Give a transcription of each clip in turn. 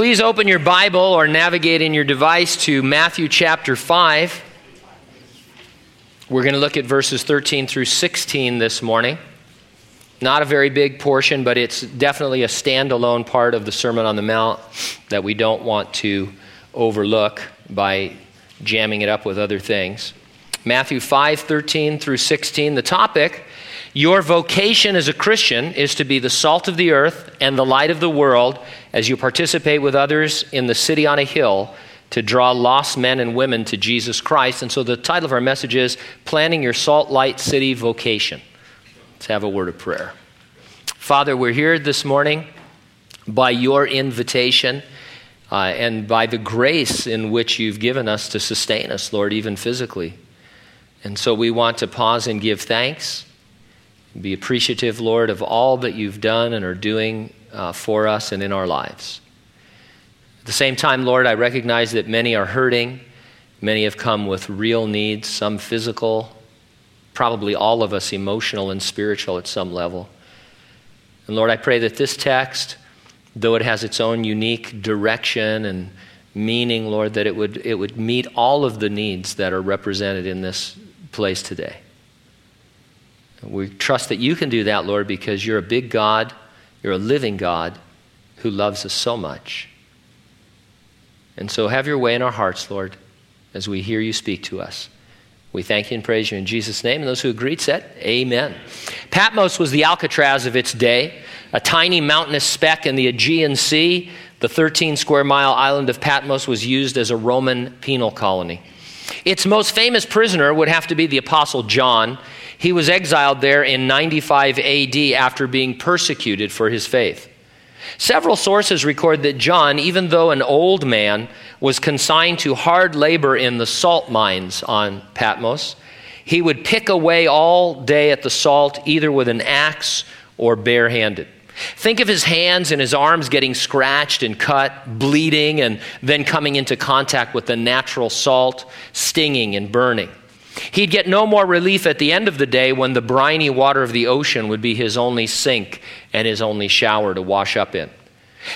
Please open your Bible or navigate in your device to Matthew chapter 5. We're going to look at verses 13 through 16 this morning. Not a very big portion, but it's definitely a standalone part of the Sermon on the Mount that we don't want to overlook by jamming it up with other things. Matthew 5 13 through 16. The topic your vocation as a Christian is to be the salt of the earth and the light of the world as you participate with others in the city on a hill to draw lost men and women to Jesus Christ. And so the title of our message is Planning Your Salt Light City Vocation. Let's have a word of prayer. Father, we're here this morning by your invitation. Uh, and by the grace in which you've given us to sustain us, Lord, even physically. And so we want to pause and give thanks be appreciative, Lord, of all that you've done and are doing uh, for us and in our lives. At the same time, Lord, I recognize that many are hurting. Many have come with real needs, some physical, probably all of us emotional and spiritual at some level. And Lord, I pray that this text, though it has its own unique direction and meaning, Lord, that it would, it would meet all of the needs that are represented in this place today. We trust that you can do that, Lord, because you're a big God, you're a living God who loves us so much. And so have your way in our hearts, Lord, as we hear you speak to us. We thank you and praise you in Jesus' name. And those who agreed said, Amen. Patmos was the Alcatraz of its day, a tiny mountainous speck in the Aegean Sea. The 13 square mile island of Patmos was used as a Roman penal colony. Its most famous prisoner would have to be the Apostle John. He was exiled there in 95 AD after being persecuted for his faith. Several sources record that John, even though an old man, was consigned to hard labor in the salt mines on Patmos. He would pick away all day at the salt, either with an axe or barehanded. Think of his hands and his arms getting scratched and cut, bleeding, and then coming into contact with the natural salt, stinging and burning. He'd get no more relief at the end of the day when the briny water of the ocean would be his only sink and his only shower to wash up in.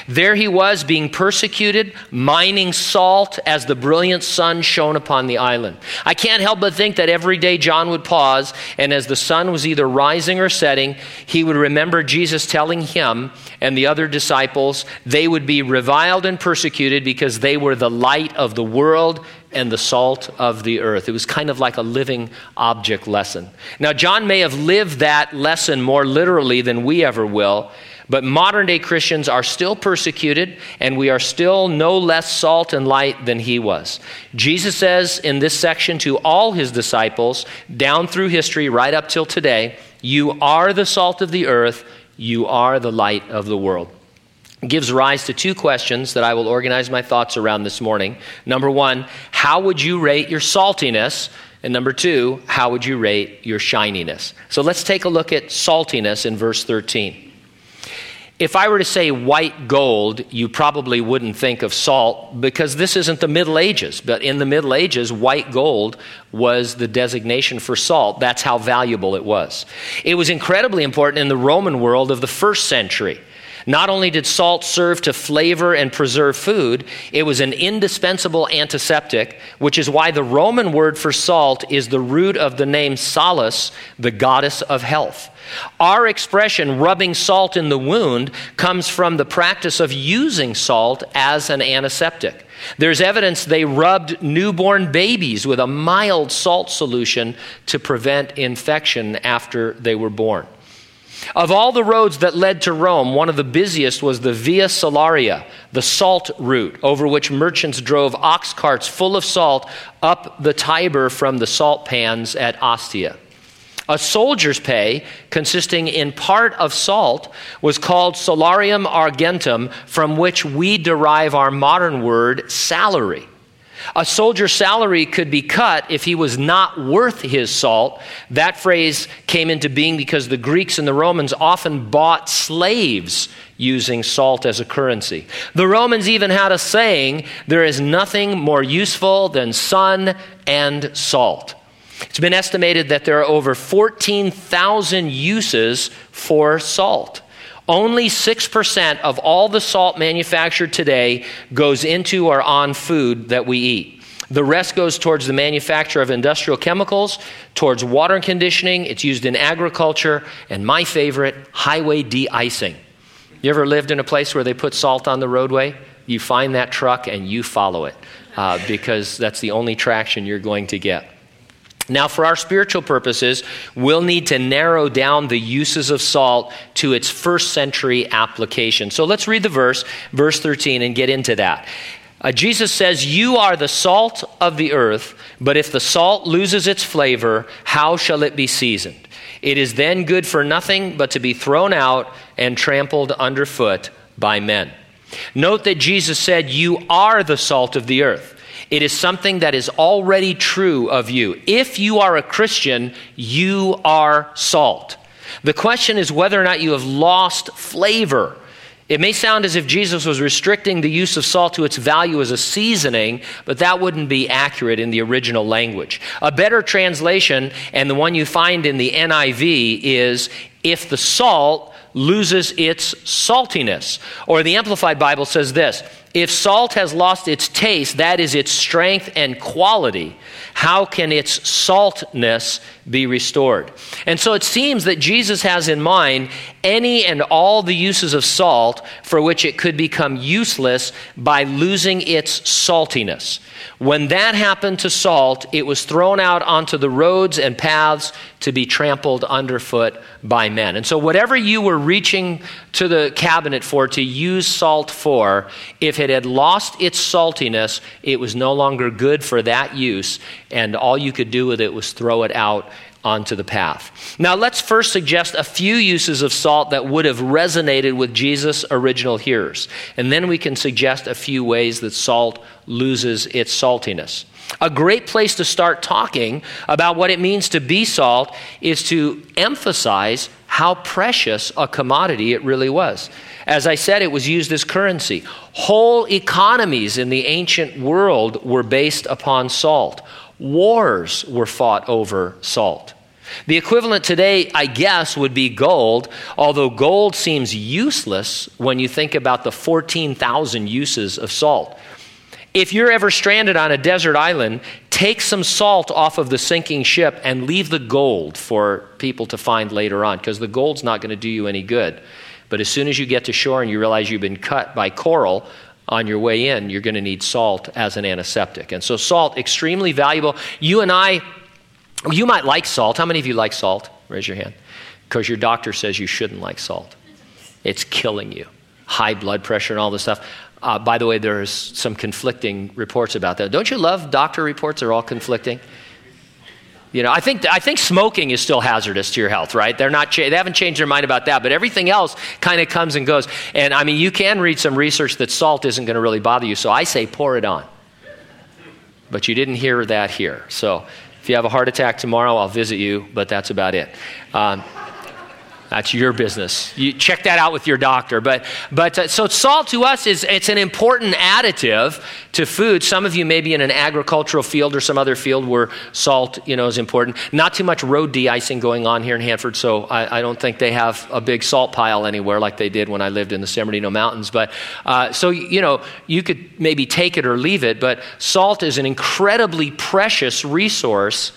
There he was being persecuted, mining salt as the brilliant sun shone upon the island. I can't help but think that every day John would pause, and as the sun was either rising or setting, he would remember Jesus telling him and the other disciples they would be reviled and persecuted because they were the light of the world and the salt of the earth. It was kind of like a living object lesson. Now, John may have lived that lesson more literally than we ever will, but modern day Christians are still persecuted, and we are still no less salt and light than he was. Jesus says in this section to all his disciples, down through history, right up till today, You are the salt of the earth, you are the light of the world gives rise to two questions that I will organize my thoughts around this morning. Number one, how would you rate your saltiness? And number two, how would you rate your shininess? So let's take a look at saltiness in verse 13. If I were to say white gold, you probably wouldn't think of salt because this isn't the Middle Ages. But in the Middle Ages, white gold was the designation for salt. That's how valuable it was. It was incredibly important in the Roman world of the first century. Not only did salt serve to flavor and preserve food, it was an indispensable antiseptic, which is why the Roman word for salt is the root of the name Salus, the goddess of health. Our expression, rubbing salt in the wound, comes from the practice of using salt as an antiseptic. There's evidence they rubbed newborn babies with a mild salt solution to prevent infection after they were born. Of all the roads that led to Rome, one of the busiest was the Via Salaria, the salt route, over which merchants drove ox carts full of salt up the Tiber from the salt pans at Ostia. A soldier's pay, consisting in part of salt, was called salarium argentum, from which we derive our modern word salary. A soldier's salary could be cut if he was not worth his salt. That phrase came into being because the Greeks and the Romans often bought slaves using salt as a currency. The Romans even had a saying there is nothing more useful than sun and salt. It's been estimated that there are over 14,000 uses for salt. Only 6% of all the salt manufactured today goes into or on food that we eat. The rest goes towards the manufacture of industrial chemicals, towards water conditioning. It's used in agriculture, and my favorite, highway de icing. You ever lived in a place where they put salt on the roadway? You find that truck and you follow it uh, because that's the only traction you're going to get. Now, for our spiritual purposes, we'll need to narrow down the uses of salt to its first century application. So let's read the verse, verse 13, and get into that. Uh, Jesus says, You are the salt of the earth, but if the salt loses its flavor, how shall it be seasoned? It is then good for nothing but to be thrown out and trampled underfoot by men. Note that Jesus said, You are the salt of the earth. It is something that is already true of you. If you are a Christian, you are salt. The question is whether or not you have lost flavor. It may sound as if Jesus was restricting the use of salt to its value as a seasoning, but that wouldn't be accurate in the original language. A better translation, and the one you find in the NIV, is if the salt loses its saltiness. Or the Amplified Bible says this if salt has lost its taste, that is its strength and quality, how can its saltness be restored? And so it seems that Jesus has in mind any and all the uses of salt for which it could become useless by losing its saltiness. When that happened to salt, it was thrown out onto the roads and paths to be trampled underfoot by men. And so, whatever you were reaching to the cabinet for to use salt for, if it had lost its saltiness, it was no longer good for that use, and all you could do with it was throw it out onto the path. Now, let's first suggest a few uses of salt that would have resonated with Jesus' original hearers. And then we can suggest a few ways that salt loses its saltiness. A great place to start talking about what it means to be salt is to emphasize how precious a commodity it really was. As I said, it was used as currency. Whole economies in the ancient world were based upon salt. Wars were fought over salt. The equivalent today, I guess, would be gold, although gold seems useless when you think about the 14,000 uses of salt. If you're ever stranded on a desert island, take some salt off of the sinking ship and leave the gold for people to find later on, because the gold's not going to do you any good. But as soon as you get to shore and you realize you've been cut by coral, on your way in, you're going to need salt as an antiseptic. And so, salt, extremely valuable. You and I you might like salt. How many of you like salt? Raise your hand. Because your doctor says you shouldn't like salt. It's killing you. High blood pressure and all this stuff. Uh, by the way, there's some conflicting reports about that. Don't you love doctor reports? They're all conflicting. You know, I think, I think smoking is still hazardous to your health, right? They're not cha- they haven't changed their mind about that, but everything else kind of comes and goes. And I mean, you can read some research that salt isn't going to really bother you, so I say pour it on. But you didn't hear that here. So if you have a heart attack tomorrow, I'll visit you, but that's about it. Um, that's your business. You check that out with your doctor. But, but uh, so salt to us is it's an important additive to food. Some of you may be in an agricultural field or some other field where salt, you know, is important. Not too much road de-icing going on here in Hanford, so I, I don't think they have a big salt pile anywhere like they did when I lived in the San Bernardino Mountains. But uh, so you know, you could maybe take it or leave it. But salt is an incredibly precious resource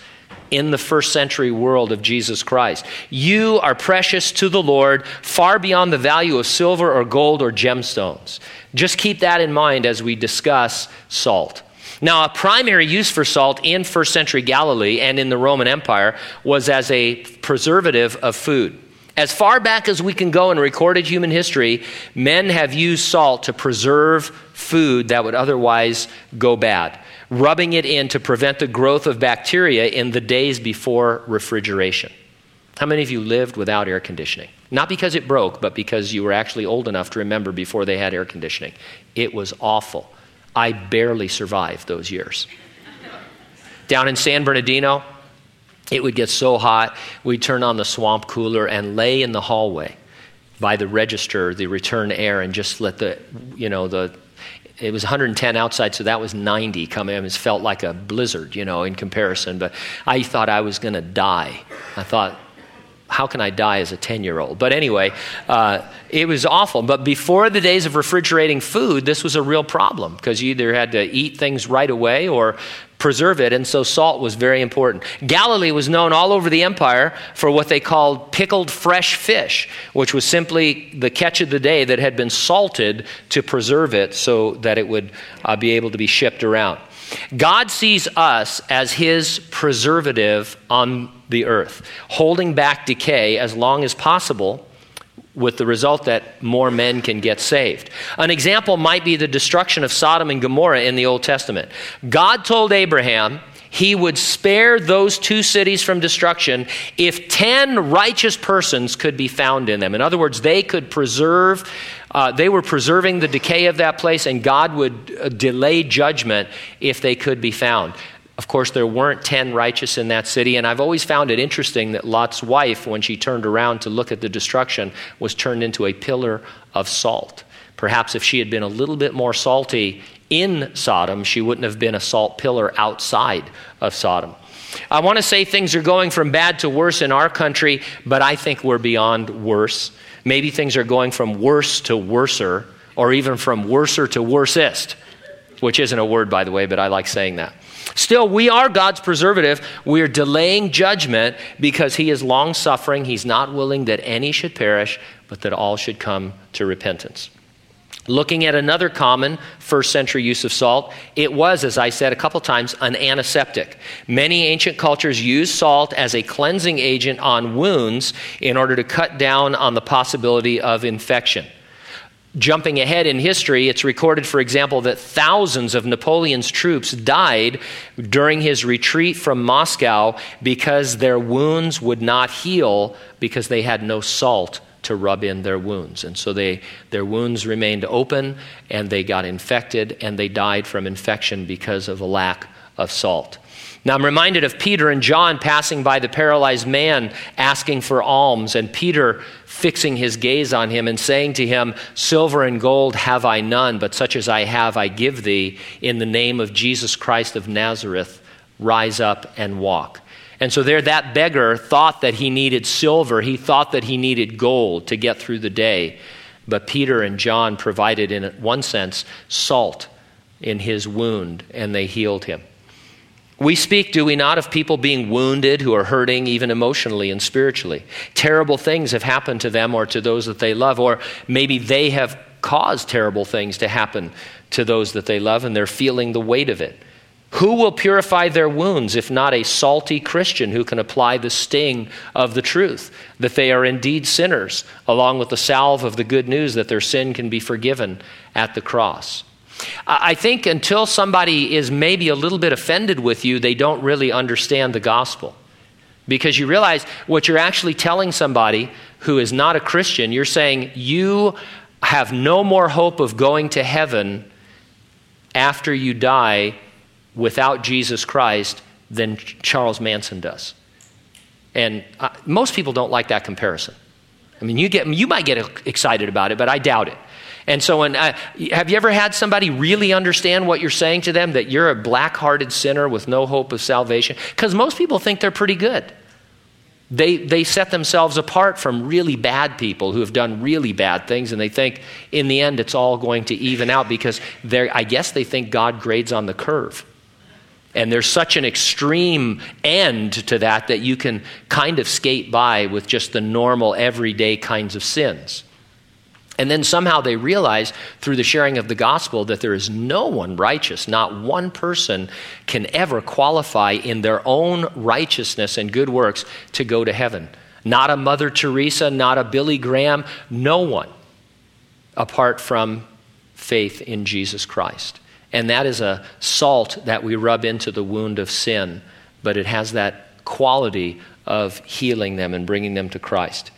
in the first century world of Jesus Christ. You are precious to the Lord, far beyond the value of silver or gold or gemstones. Just keep that in mind as we discuss salt. Now, a primary use for salt in first century Galilee and in the Roman Empire was as a preservative of food. As far back as we can go in recorded human history, men have used salt to preserve food that would otherwise go bad rubbing it in to prevent the growth of bacteria in the days before refrigeration. How many of you lived without air conditioning? Not because it broke, but because you were actually old enough to remember before they had air conditioning. It was awful. I barely survived those years. Down in San Bernardino, it would get so hot, we'd turn on the swamp cooler and lay in the hallway by the register, the return air, and just let the, you know, the it was 110 outside, so that was 90 coming in. It felt like a blizzard, you know, in comparison. But I thought I was going to die. I thought, how can I die as a 10 year old? But anyway, uh, it was awful. But before the days of refrigerating food, this was a real problem because you either had to eat things right away or preserve it, and so salt was very important. Galilee was known all over the empire for what they called pickled fresh fish, which was simply the catch of the day that had been salted to preserve it so that it would uh, be able to be shipped around. God sees us as his preservative on the earth, holding back decay as long as possible with the result that more men can get saved. An example might be the destruction of Sodom and Gomorrah in the Old Testament. God told Abraham he would spare those two cities from destruction if 10 righteous persons could be found in them. In other words, they could preserve, uh, they were preserving the decay of that place, and God would uh, delay judgment if they could be found. Of course, there weren't 10 righteous in that city, and I've always found it interesting that Lot's wife, when she turned around to look at the destruction, was turned into a pillar of salt. Perhaps if she had been a little bit more salty in Sodom, she wouldn't have been a salt pillar outside of Sodom. I want to say things are going from bad to worse in our country, but I think we're beyond worse. Maybe things are going from worse to worser, or even from worser to worsest, which isn't a word, by the way, but I like saying that. Still, we are God's preservative. We are delaying judgment because He is long suffering. He's not willing that any should perish, but that all should come to repentance. Looking at another common first century use of salt, it was, as I said a couple times, an antiseptic. Many ancient cultures used salt as a cleansing agent on wounds in order to cut down on the possibility of infection. Jumping ahead in history, it's recorded, for example, that thousands of Napoleon's troops died during his retreat from Moscow because their wounds would not heal because they had no salt to rub in their wounds. And so they, their wounds remained open and they got infected and they died from infection because of a lack of salt. Now, I'm reminded of Peter and John passing by the paralyzed man asking for alms, and Peter fixing his gaze on him and saying to him, Silver and gold have I none, but such as I have I give thee. In the name of Jesus Christ of Nazareth, rise up and walk. And so there, that beggar thought that he needed silver, he thought that he needed gold to get through the day. But Peter and John provided, in one sense, salt in his wound, and they healed him. We speak, do we not, of people being wounded who are hurting even emotionally and spiritually? Terrible things have happened to them or to those that they love, or maybe they have caused terrible things to happen to those that they love and they're feeling the weight of it. Who will purify their wounds if not a salty Christian who can apply the sting of the truth that they are indeed sinners, along with the salve of the good news that their sin can be forgiven at the cross? I think until somebody is maybe a little bit offended with you, they don't really understand the gospel. Because you realize what you're actually telling somebody who is not a Christian, you're saying, You have no more hope of going to heaven after you die without Jesus Christ than Charles Manson does. And uh, most people don't like that comparison. I mean, you, get, you might get excited about it, but I doubt it. And so, when, uh, have you ever had somebody really understand what you're saying to them that you're a black hearted sinner with no hope of salvation? Because most people think they're pretty good. They, they set themselves apart from really bad people who have done really bad things, and they think in the end it's all going to even out because I guess they think God grades on the curve. And there's such an extreme end to that that you can kind of skate by with just the normal, everyday kinds of sins. And then somehow they realize through the sharing of the gospel that there is no one righteous. Not one person can ever qualify in their own righteousness and good works to go to heaven. Not a Mother Teresa, not a Billy Graham, no one apart from faith in Jesus Christ. And that is a salt that we rub into the wound of sin, but it has that quality of healing them and bringing them to Christ.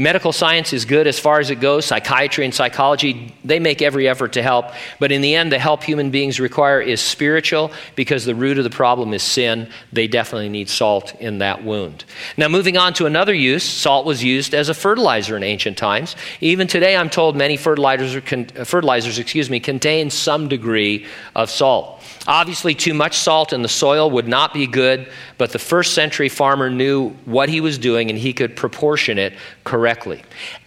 Medical science is good as far as it goes. Psychiatry and psychology, they make every effort to help. But in the end, the help human beings require is spiritual because the root of the problem is sin. They definitely need salt in that wound. Now, moving on to another use, salt was used as a fertilizer in ancient times. Even today, I'm told many fertilizers, uh, fertilizers excuse me, contain some degree of salt. Obviously, too much salt in the soil would not be good, but the first century farmer knew what he was doing and he could proportion it correctly.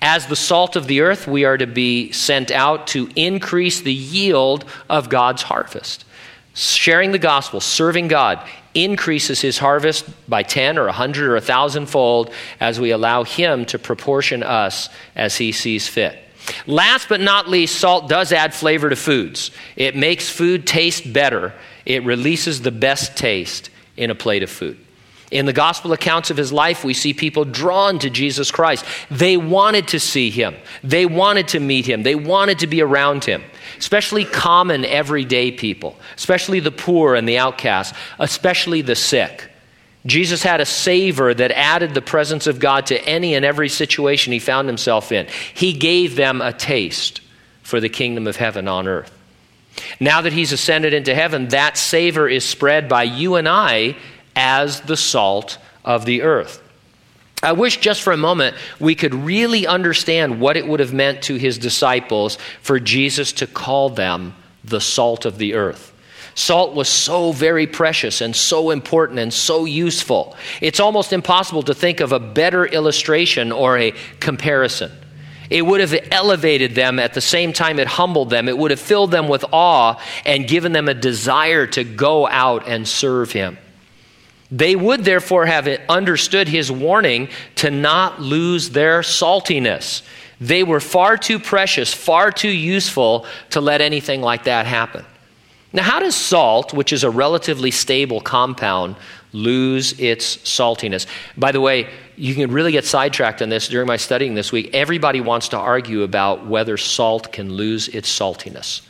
As the salt of the earth, we are to be sent out to increase the yield of God's harvest. Sharing the gospel, serving God, increases his harvest by 10 or 100 or 1,000 fold as we allow him to proportion us as he sees fit. Last but not least, salt does add flavor to foods. It makes food taste better, it releases the best taste in a plate of food. In the gospel accounts of his life, we see people drawn to Jesus Christ. They wanted to see him, they wanted to meet him, they wanted to be around him, especially common everyday people, especially the poor and the outcast, especially the sick. Jesus had a savor that added the presence of God to any and every situation he found himself in. He gave them a taste for the kingdom of heaven on earth. Now that he's ascended into heaven, that savor is spread by you and I as the salt of the earth. I wish just for a moment we could really understand what it would have meant to his disciples for Jesus to call them the salt of the earth. Salt was so very precious and so important and so useful. It's almost impossible to think of a better illustration or a comparison. It would have elevated them at the same time it humbled them. It would have filled them with awe and given them a desire to go out and serve Him. They would therefore have understood His warning to not lose their saltiness. They were far too precious, far too useful to let anything like that happen. Now, how does salt, which is a relatively stable compound, lose its saltiness? By the way, you can really get sidetracked on this during my studying this week. Everybody wants to argue about whether salt can lose its saltiness.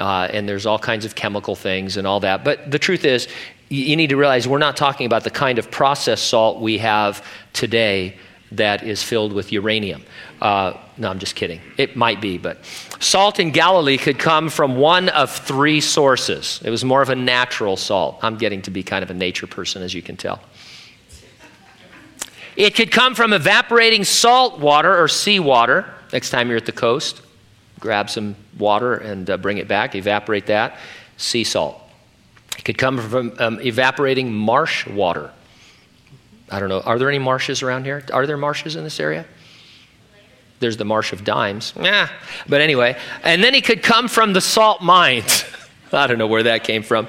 Uh, and there's all kinds of chemical things and all that. But the truth is, you need to realize we're not talking about the kind of processed salt we have today that is filled with uranium. Uh, no, I'm just kidding. It might be, but salt in Galilee could come from one of three sources. It was more of a natural salt. I'm getting to be kind of a nature person, as you can tell. It could come from evaporating salt water or seawater. Next time you're at the coast, grab some water and uh, bring it back, evaporate that. Sea salt. It could come from um, evaporating marsh water. I don't know. Are there any marshes around here? Are there marshes in this area? There's the Marsh of Dimes. Yeah. But anyway, and then he could come from the salt mines. I don't know where that came from.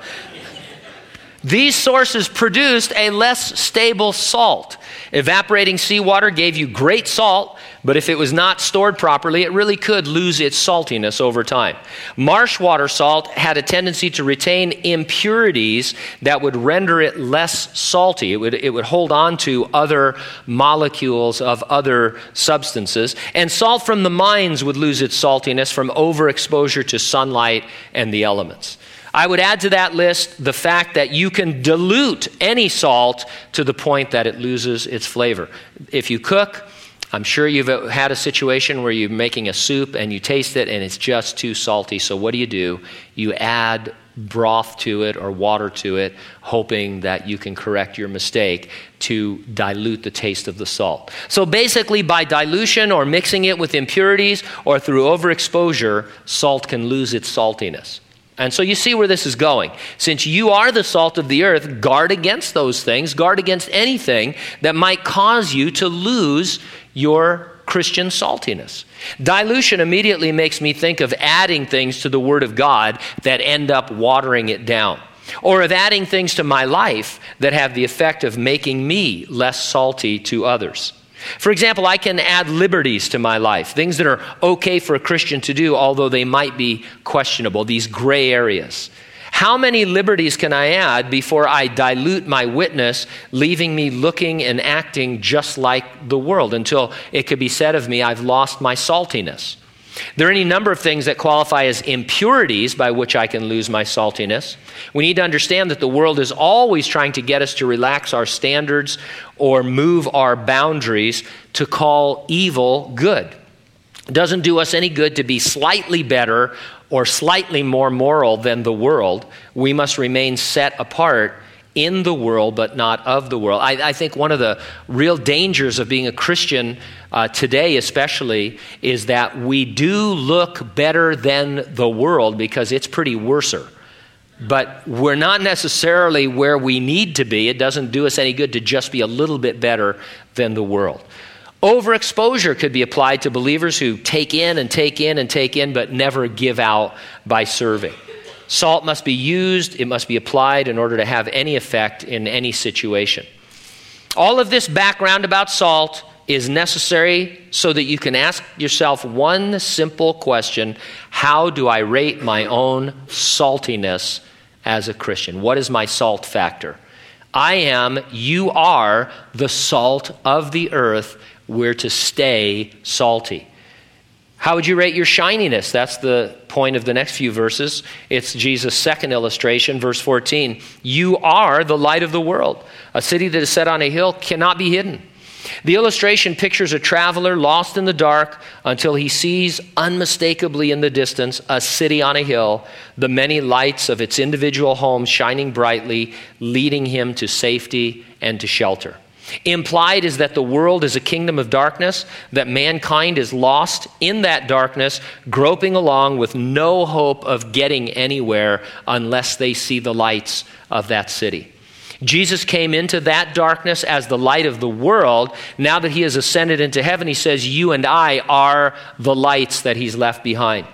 These sources produced a less stable salt. Evaporating seawater gave you great salt, but if it was not stored properly, it really could lose its saltiness over time. Marsh water salt had a tendency to retain impurities that would render it less salty. It would, it would hold on to other molecules of other substances. And salt from the mines would lose its saltiness from overexposure to sunlight and the elements. I would add to that list the fact that you can dilute any salt to the point that it loses its flavor. If you cook, I'm sure you've had a situation where you're making a soup and you taste it and it's just too salty. So, what do you do? You add broth to it or water to it, hoping that you can correct your mistake to dilute the taste of the salt. So, basically, by dilution or mixing it with impurities or through overexposure, salt can lose its saltiness. And so you see where this is going. Since you are the salt of the earth, guard against those things, guard against anything that might cause you to lose your Christian saltiness. Dilution immediately makes me think of adding things to the Word of God that end up watering it down, or of adding things to my life that have the effect of making me less salty to others. For example, I can add liberties to my life, things that are okay for a Christian to do, although they might be questionable, these gray areas. How many liberties can I add before I dilute my witness, leaving me looking and acting just like the world until it could be said of me, I've lost my saltiness? There are any number of things that qualify as impurities by which I can lose my saltiness. We need to understand that the world is always trying to get us to relax our standards or move our boundaries to call evil good. It doesn't do us any good to be slightly better or slightly more moral than the world. We must remain set apart in the world, but not of the world. I, I think one of the real dangers of being a Christian uh, today, especially, is that we do look better than the world because it's pretty worser. But we're not necessarily where we need to be. It doesn't do us any good to just be a little bit better than the world. Overexposure could be applied to believers who take in and take in and take in, but never give out by serving. Salt must be used, it must be applied in order to have any effect in any situation. All of this background about salt is necessary so that you can ask yourself one simple question How do I rate my own saltiness as a Christian? What is my salt factor? I am, you are the salt of the earth. We're to stay salty. How would you rate your shininess? That's the point of the next few verses. It's Jesus' second illustration, verse 14. You are the light of the world. A city that is set on a hill cannot be hidden. The illustration pictures a traveler lost in the dark until he sees unmistakably in the distance a city on a hill, the many lights of its individual homes shining brightly, leading him to safety and to shelter. Implied is that the world is a kingdom of darkness, that mankind is lost in that darkness, groping along with no hope of getting anywhere unless they see the lights of that city. Jesus came into that darkness as the light of the world. Now that he has ascended into heaven, he says, You and I are the lights that he's left behind.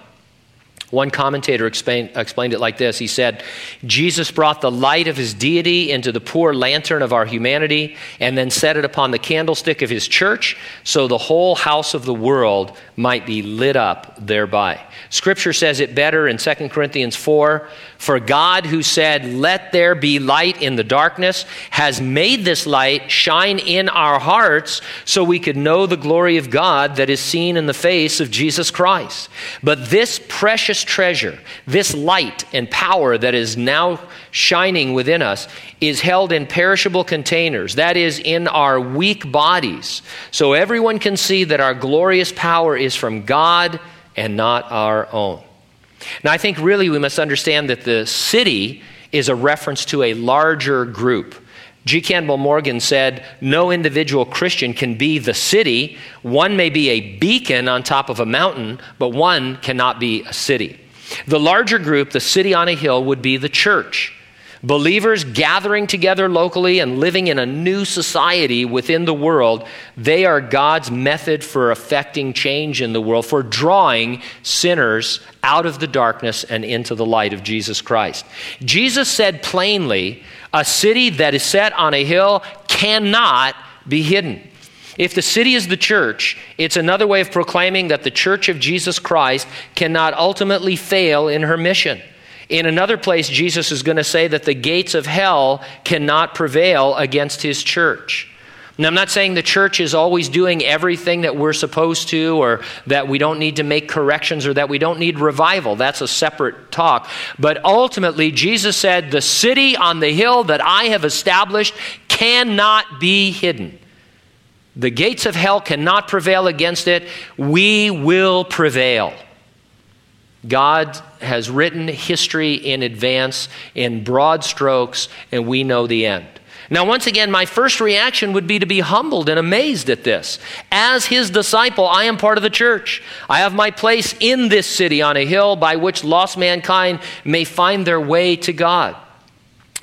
One commentator explained, explained, it like this He said, Jesus brought the light of his deity into the poor lantern of our humanity and then set it upon the candlestick of his church so the whole house of the world might be lit up thereby. Scripture says it better in 2 Corinthians 4 For God, who said, Let there be light in the darkness, has made this light shine in our hearts so we could know the glory of God that is seen in the face of Jesus Christ. But this precious treasure, this light and power that is now shining within us, is held in perishable containers, that is, in our weak bodies, so everyone can see that our glorious power is from God and not our own. Now, I think really we must understand that the city is a reference to a larger group. G. Campbell Morgan said, No individual Christian can be the city. One may be a beacon on top of a mountain, but one cannot be a city. The larger group, the city on a hill, would be the church. Believers gathering together locally and living in a new society within the world, they are God's method for effecting change in the world, for drawing sinners out of the darkness and into the light of Jesus Christ. Jesus said plainly, a city that is set on a hill cannot be hidden. If the city is the church, it's another way of proclaiming that the church of Jesus Christ cannot ultimately fail in her mission. In another place, Jesus is going to say that the gates of hell cannot prevail against his church. Now, I'm not saying the church is always doing everything that we're supposed to, or that we don't need to make corrections, or that we don't need revival. That's a separate talk. But ultimately, Jesus said, The city on the hill that I have established cannot be hidden. The gates of hell cannot prevail against it. We will prevail. God has written history in advance in broad strokes, and we know the end. Now, once again, my first reaction would be to be humbled and amazed at this. As his disciple, I am part of the church. I have my place in this city on a hill by which lost mankind may find their way to God.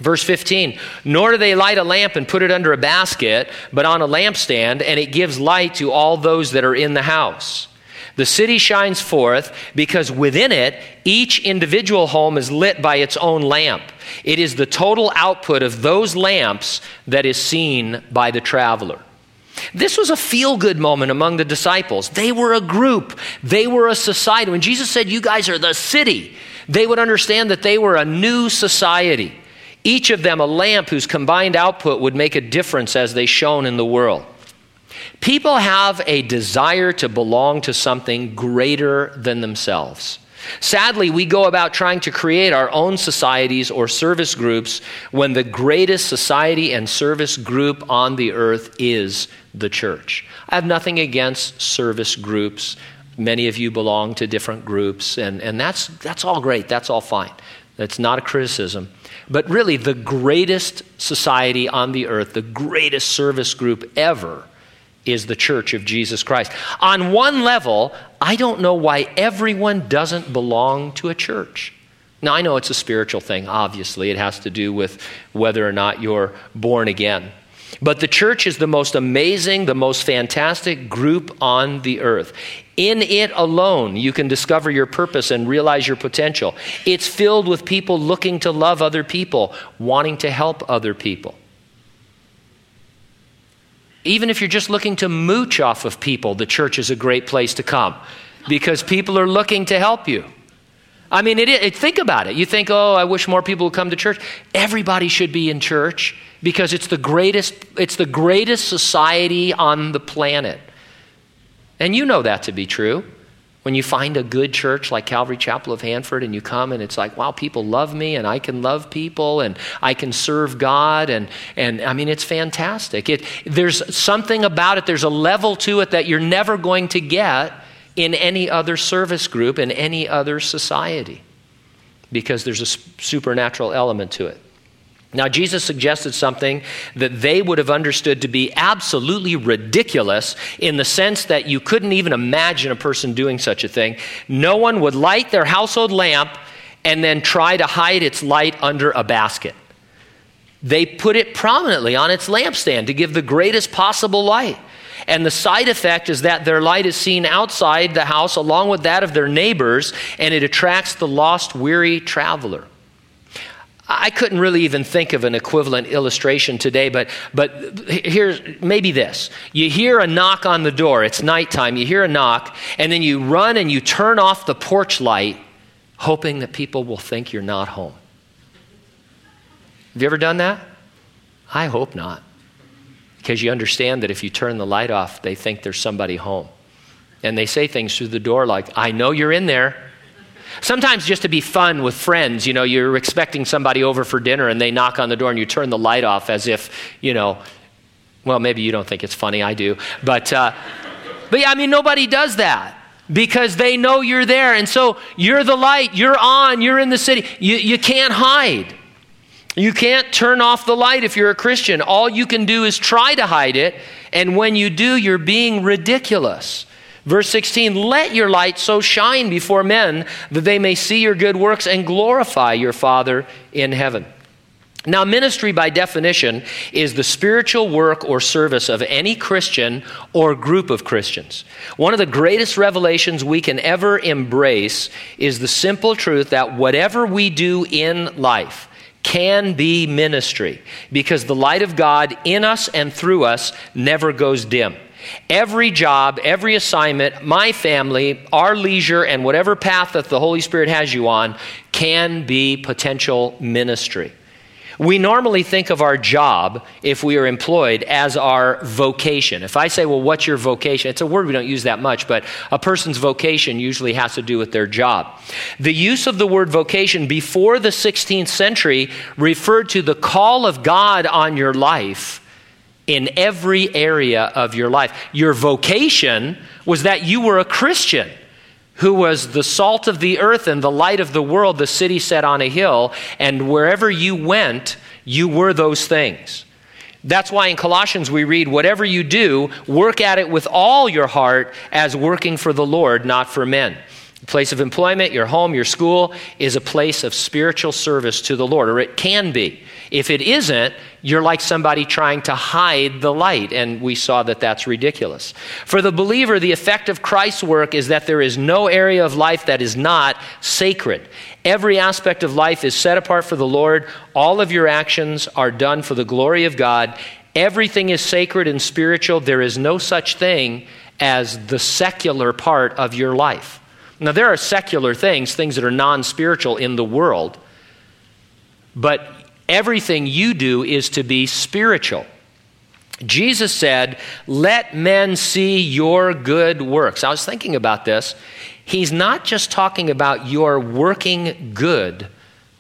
Verse 15, nor do they light a lamp and put it under a basket, but on a lampstand, and it gives light to all those that are in the house. The city shines forth because within it, each individual home is lit by its own lamp. It is the total output of those lamps that is seen by the traveler. This was a feel good moment among the disciples. They were a group, they were a society. When Jesus said, You guys are the city, they would understand that they were a new society. Each of them a lamp whose combined output would make a difference as they shone in the world. People have a desire to belong to something greater than themselves. Sadly, we go about trying to create our own societies or service groups when the greatest society and service group on the earth is the church. I have nothing against service groups. Many of you belong to different groups, and, and that's, that's all great. That's all fine. That's not a criticism. But really, the greatest society on the earth, the greatest service group ever, is the church of Jesus Christ. On one level, I don't know why everyone doesn't belong to a church. Now, I know it's a spiritual thing, obviously. It has to do with whether or not you're born again. But the church is the most amazing, the most fantastic group on the earth. In it alone, you can discover your purpose and realize your potential. It's filled with people looking to love other people, wanting to help other people. Even if you're just looking to mooch off of people, the church is a great place to come because people are looking to help you. I mean, it, it, think about it. You think, oh, I wish more people would come to church. Everybody should be in church because it's the greatest, it's the greatest society on the planet. And you know that to be true. When you find a good church like Calvary Chapel of Hanford and you come and it's like, wow, people love me and I can love people and I can serve God and, and I mean, it's fantastic. It, there's something about it, there's a level to it that you're never going to get in any other service group, in any other society, because there's a supernatural element to it. Now, Jesus suggested something that they would have understood to be absolutely ridiculous in the sense that you couldn't even imagine a person doing such a thing. No one would light their household lamp and then try to hide its light under a basket. They put it prominently on its lampstand to give the greatest possible light. And the side effect is that their light is seen outside the house along with that of their neighbors, and it attracts the lost, weary traveler. I couldn't really even think of an equivalent illustration today, but, but here's maybe this. You hear a knock on the door, it's nighttime, you hear a knock, and then you run and you turn off the porch light, hoping that people will think you're not home. Have you ever done that? I hope not. Because you understand that if you turn the light off, they think there's somebody home. And they say things through the door like, I know you're in there. Sometimes just to be fun with friends, you know, you're expecting somebody over for dinner and they knock on the door and you turn the light off as if, you know, well, maybe you don't think it's funny, I do. But, uh, but yeah, I mean, nobody does that because they know you're there. And so you're the light, you're on, you're in the city. You, you can't hide. You can't turn off the light if you're a Christian. All you can do is try to hide it. And when you do, you're being ridiculous. Verse 16, let your light so shine before men that they may see your good works and glorify your Father in heaven. Now, ministry by definition is the spiritual work or service of any Christian or group of Christians. One of the greatest revelations we can ever embrace is the simple truth that whatever we do in life, can be ministry because the light of God in us and through us never goes dim. Every job, every assignment, my family, our leisure, and whatever path that the Holy Spirit has you on can be potential ministry. We normally think of our job, if we are employed, as our vocation. If I say, well, what's your vocation? It's a word we don't use that much, but a person's vocation usually has to do with their job. The use of the word vocation before the 16th century referred to the call of God on your life in every area of your life. Your vocation was that you were a Christian who was the salt of the earth and the light of the world, the city set on a hill, and wherever you went, you were those things. That's why in Colossians we read, Whatever you do, work at it with all your heart as working for the Lord, not for men. The place of employment, your home, your school, is a place of spiritual service to the Lord, or it can be. If it isn't, you're like somebody trying to hide the light, and we saw that that's ridiculous. For the believer, the effect of Christ's work is that there is no area of life that is not sacred. Every aspect of life is set apart for the Lord. All of your actions are done for the glory of God. Everything is sacred and spiritual. There is no such thing as the secular part of your life. Now, there are secular things, things that are non spiritual in the world, but everything you do is to be spiritual. Jesus said, Let men see your good works. I was thinking about this. He's not just talking about your working good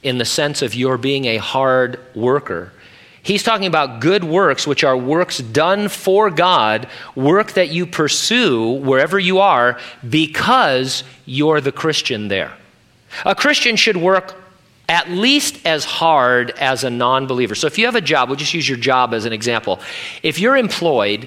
in the sense of your being a hard worker. He's talking about good works, which are works done for God, work that you pursue wherever you are because you're the Christian there. A Christian should work at least as hard as a non believer. So if you have a job, we'll just use your job as an example. If you're employed,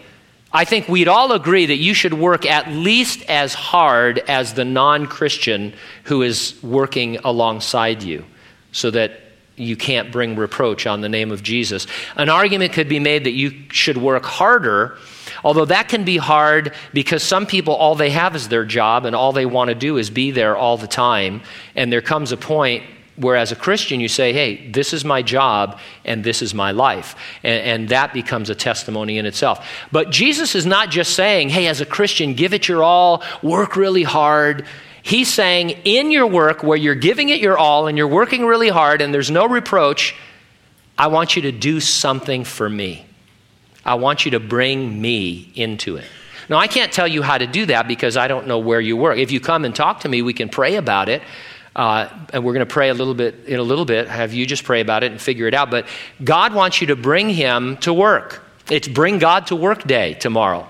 I think we'd all agree that you should work at least as hard as the non Christian who is working alongside you so that you can't bring reproach on the name of Jesus. An argument could be made that you should work harder, although that can be hard because some people, all they have is their job and all they want to do is be there all the time. And there comes a point where, as a Christian, you say, hey, this is my job and this is my life. And, and, that becomes a testimony in itself. But Jesus is not just saying, hey, as a Christian, give it your all, work really hard. He's saying, in your work where you're giving it your all and you're working really hard and there's no reproach, I want you to do something for me. I want you to bring me into it. Now, I can't tell you how to do that because I don't know where you work. If you come and talk to me, we can pray about it. Uh, and we're going to pray a little bit in a little bit, have you just pray about it and figure it out. But God wants you to bring Him to work. It's bring God to work day tomorrow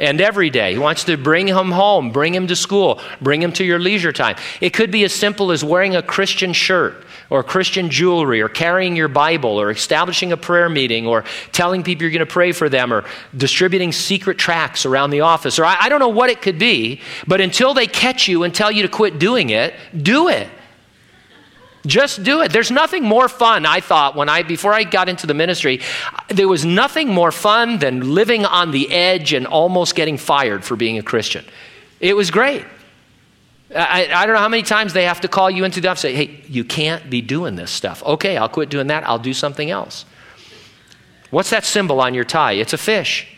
and every day. He wants to bring him home, bring him to school, bring him to your leisure time. It could be as simple as wearing a Christian shirt or Christian jewelry or carrying your Bible or establishing a prayer meeting or telling people you're going to pray for them or distributing secret tracts around the office or I, I don't know what it could be, but until they catch you and tell you to quit doing it, do it. Just do it. There's nothing more fun, I thought, when I before I got into the ministry, there was nothing more fun than living on the edge and almost getting fired for being a Christian. It was great. I, I, don't know how many times they have to call you into the office and say, hey, you can't be doing this stuff. Okay, I'll quit doing that. I'll do something else. What's that symbol on your tie? It's a fish.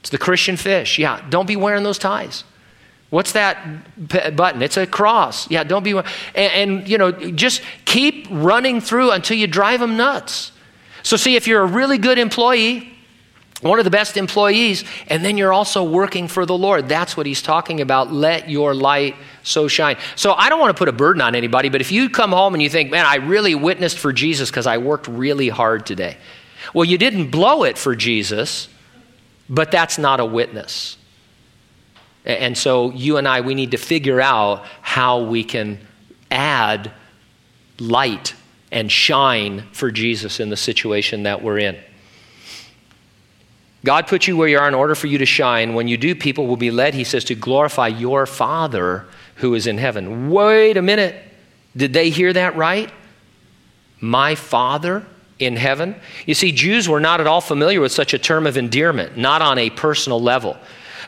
It's the Christian fish. Yeah, don't be wearing those ties. What's that button? It's a cross. Yeah, don't be. And, and, you know, just keep running through until you drive them nuts. So, see, if you're a really good employee, one of the best employees, and then you're also working for the Lord. That's what he's talking about. Let your light so shine. So I don't want to put a burden on anybody, but if you come home and you think, man, I really witnessed for Jesus because I worked really hard today. Well, you didn't blow it for Jesus, but that's not a witness. And so you and I, we need to figure out how we can add light and shine for Jesus in the situation that we're in. God put you where you are in order for you to shine. When you do, people will be led, he says, to glorify your Father who is in heaven. Wait a minute. Did they hear that right? My Father in heaven? You see, Jews were not at all familiar with such a term of endearment, not on a personal level.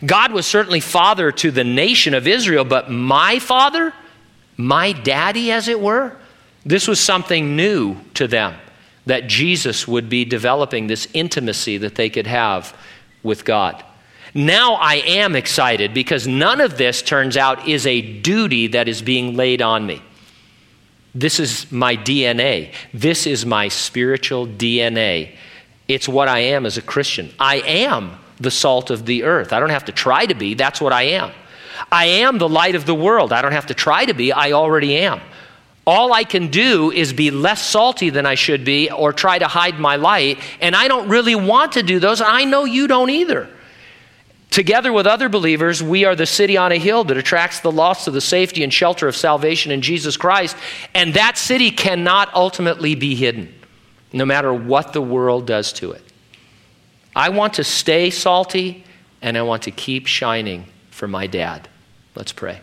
God was certainly father to the nation of Israel, but my father, my daddy, as it were, this was something new to them that Jesus would be developing this intimacy that they could have with God. Now I am excited because none of this turns out is a duty that is being laid on me. This is my DNA. This is my spiritual DNA. It's what I am as a Christian. I am the salt of the earth. I don't have to try to be, that's what I am. I am the light of the world. I don't have to try to be, I already am. All I can do is be less salty than I should be or try to hide my light. And I don't really want to do those. I know you don't either. Together with other believers, we are the city on a hill that attracts the lost to the safety and shelter of salvation in Jesus Christ. And that city cannot ultimately be hidden, no matter what the world does to it. I want to stay salty and I want to keep shining for my dad. Let's pray.